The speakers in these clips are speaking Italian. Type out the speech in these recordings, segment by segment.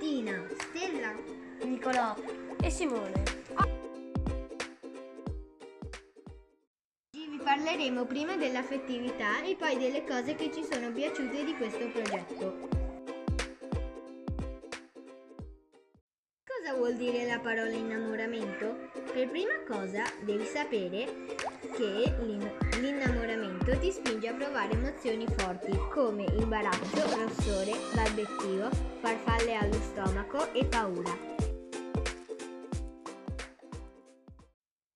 Martina, Stella. Nicolò e Simone. Oggi vi parleremo prima dell'affettività e poi delle cose che ci sono piaciute di questo progetto. Cosa vuol dire la parola innamoramento? Per prima cosa devi sapere che l'in- l'innamoramento ti spinge a provare emozioni forti come imbarazzo, rossore, balbettio, farfalle allo stomaco e paura.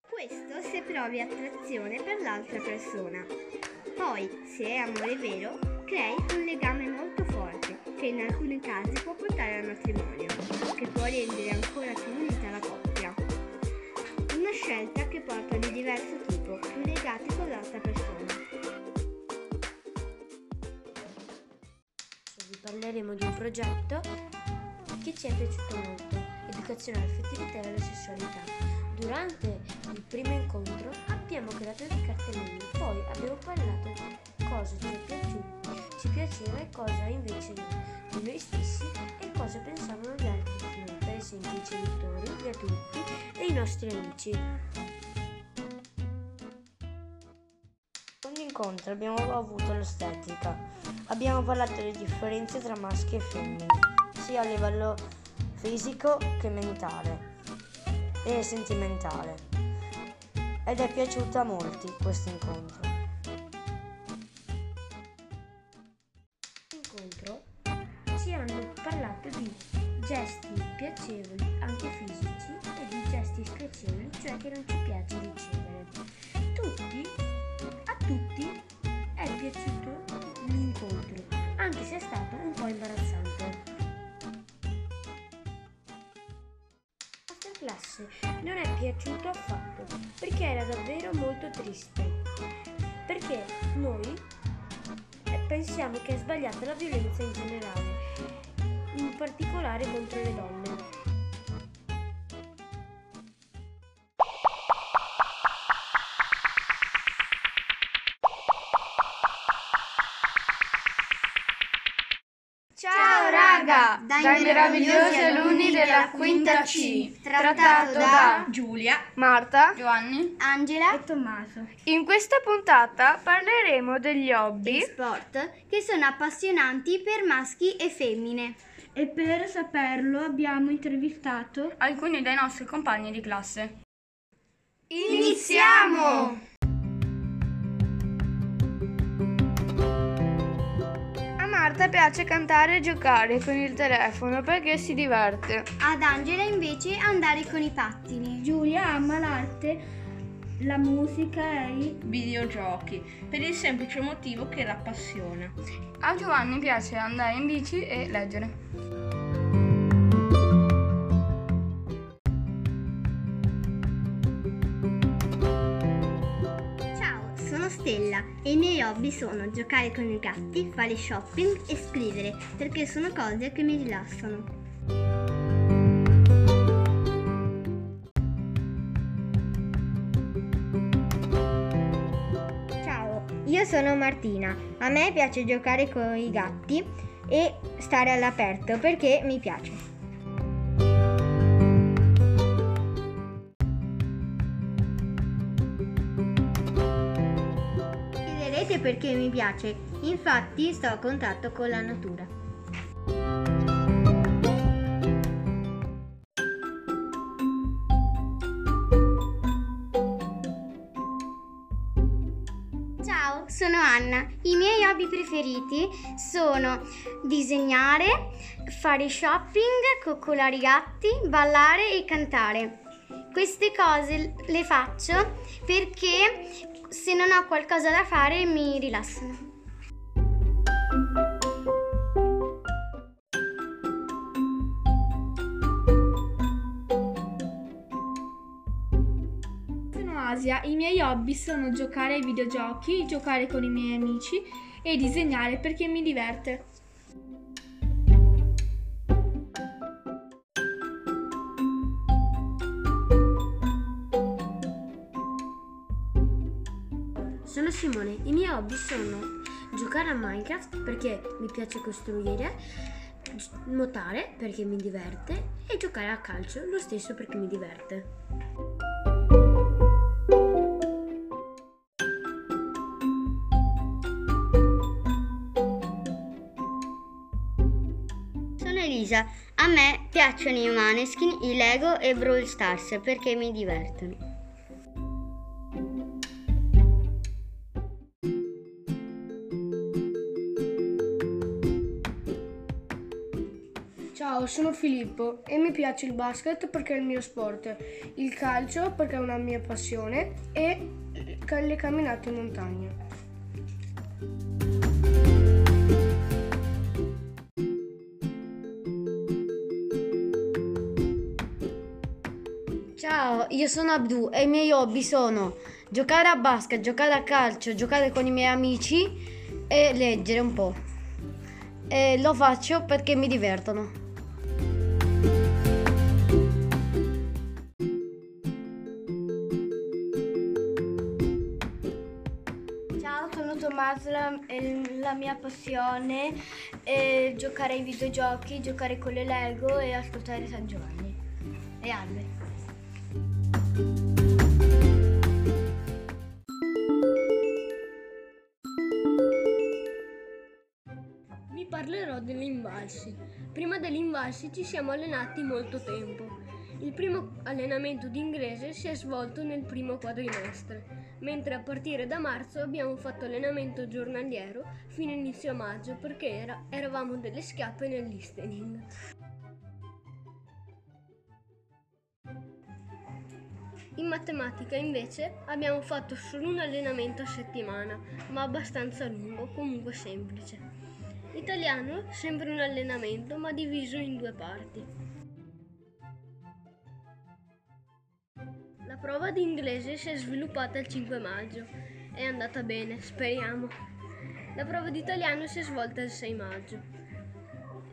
Questo se provi attrazione per l'altra persona. Poi, se è amore vero, crei un legame molto forte che in alcuni casi può portare al matrimonio, che può rendere ancora più unita la coppia. Una scelta che porta di diverso tipo, legati con l'altra persona. Vi parleremo di un progetto che ci è piaciuto molto, educazione all'affettività e alla sessualità. Durante il primo incontro abbiamo creato dei cartellini, poi abbiamo parlato di cosa ci piaciuto, ci piaceva e cosa invece di noi stessi e cosa pensavano gli altri di noi, per esempio i genitori, gli adulti e i nostri amici. Incontro abbiamo avuto l'estetica. Abbiamo parlato delle differenze tra maschi e femmine, sia a livello fisico che mentale e sentimentale. Ed è piaciuto a molti questo incontro. incontro ci hanno parlato di gesti piacevoli anche fisici e di gesti spiacevoli, cioè che non ci piace ricevere. Tutti, piaciuto l'incontro, anche se è stato un po' imbarazzante. La classe non è piaciuto affatto perché era davvero molto triste. Perché noi eh, pensiamo che è sbagliata la violenza in generale, in particolare contro le donne. Raga! Dai meravigliosi alunni della quinta C, trattato da Giulia, Marta Giovanni Angela e Tommaso. In questa puntata parleremo degli e hobby sport che sono appassionanti per maschi e femmine. e per saperlo abbiamo intervistato alcuni dei nostri compagni di classe. Iniziamo! Marta piace cantare e giocare con il telefono perché si diverte. Ad Angela invece andare con i pattini. Giulia ama l'arte, la musica e i Videogiochi, per il semplice motivo che l'appassiona. A Giovanni piace andare in bici e leggere. Sono Stella e i miei hobby sono giocare con i gatti, fare shopping e scrivere perché sono cose che mi rilassano. Ciao, io sono Martina. A me piace giocare con i gatti e stare all'aperto perché mi piace. Perché mi piace, infatti sto a contatto con la natura. Ciao, sono Anna. I miei hobby preferiti sono disegnare, fare shopping, coccolare i gatti, ballare e cantare. Queste cose le faccio perché se non ho qualcosa da fare mi rilassano. Sono Asia, i miei hobby sono giocare ai videogiochi, giocare con i miei amici e disegnare perché mi diverte. Sono Simone, i miei hobby sono giocare a Minecraft perché mi piace costruire, nuotare perché mi diverte e giocare a calcio lo stesso perché mi diverte. Elisa, a me piacciono i Maneskin, i Lego e Brawl Stars perché mi divertono. Ciao, sono Filippo e mi piace il basket perché è il mio sport, il calcio perché è una mia passione e le camminate in montagna. Ciao, io sono Abdu e i miei hobby sono giocare a basket, giocare a calcio, giocare con i miei amici e leggere un po'. E lo faccio perché mi divertono. Tommaso e la mia passione è giocare ai videogiochi, giocare con le Lego e ascoltare San Giovanni e Albe. Vi parlerò degli invalsi. Prima degli invalsi ci siamo allenati molto tempo. Il primo allenamento di inglese si è svolto nel primo quadrimestre, mentre a partire da marzo abbiamo fatto allenamento giornaliero fino a inizio maggio perché era- eravamo delle schiappe nel listening. In matematica invece abbiamo fatto solo un allenamento a settimana, ma abbastanza lungo, comunque semplice. Italiano sempre un allenamento ma diviso in due parti. La prova di inglese si è sviluppata il 5 maggio. È andata bene, speriamo. La prova di italiano si è svolta il 6 maggio.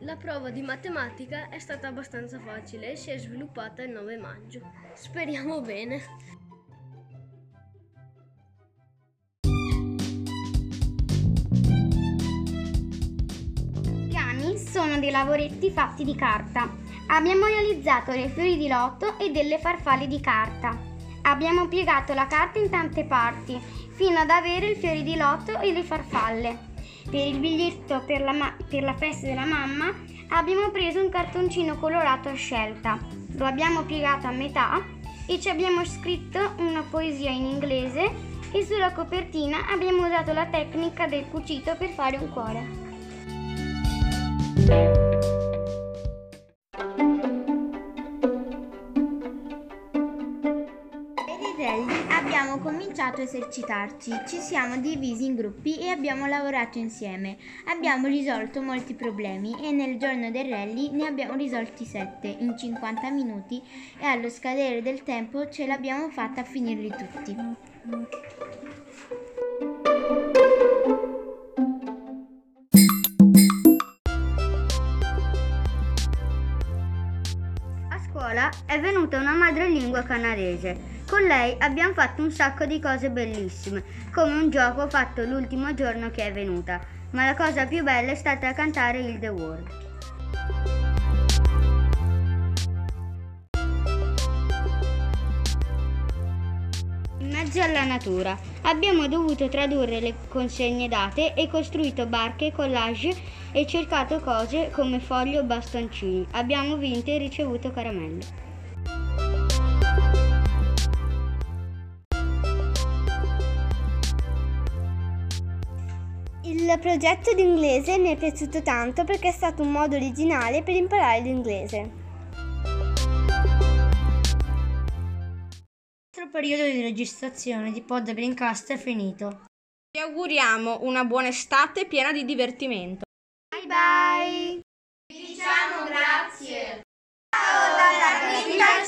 La prova di matematica è stata abbastanza facile e si è sviluppata il 9 maggio. Speriamo bene. I piani sono dei lavoretti fatti di carta. Abbiamo realizzato dei fiori di lotto e delle farfalle di carta. Abbiamo piegato la carta in tante parti fino ad avere il fiori di lotto e le farfalle. Per il biglietto per la, ma- per la festa della mamma abbiamo preso un cartoncino colorato a scelta. Lo abbiamo piegato a metà e ci abbiamo scritto una poesia in inglese e sulla copertina abbiamo usato la tecnica del cucito per fare un cuore. Rally abbiamo cominciato a esercitarci, ci siamo divisi in gruppi e abbiamo lavorato insieme. Abbiamo risolto molti problemi e nel giorno del rally ne abbiamo risolti 7 in 50 minuti e allo scadere del tempo ce l'abbiamo fatta a finirli tutti. A scuola è venuta una madrelingua canadese. Con lei abbiamo fatto un sacco di cose bellissime, come un gioco fatto l'ultimo giorno che è venuta. Ma la cosa più bella è stata cantare il The World. In mezzo alla natura abbiamo dovuto tradurre le consegne date e costruito barche, collage e cercato cose come fogli o bastoncini. Abbiamo vinto e ricevuto caramelle. Il progetto di inglese mi è piaciuto tanto perché è stato un modo originale per imparare l'inglese. Il nostro periodo di registrazione di Pod Greencast è finito. Vi auguriamo una buona estate piena di divertimento. Bye bye! Diciamo grazie. Ciao dalla quinta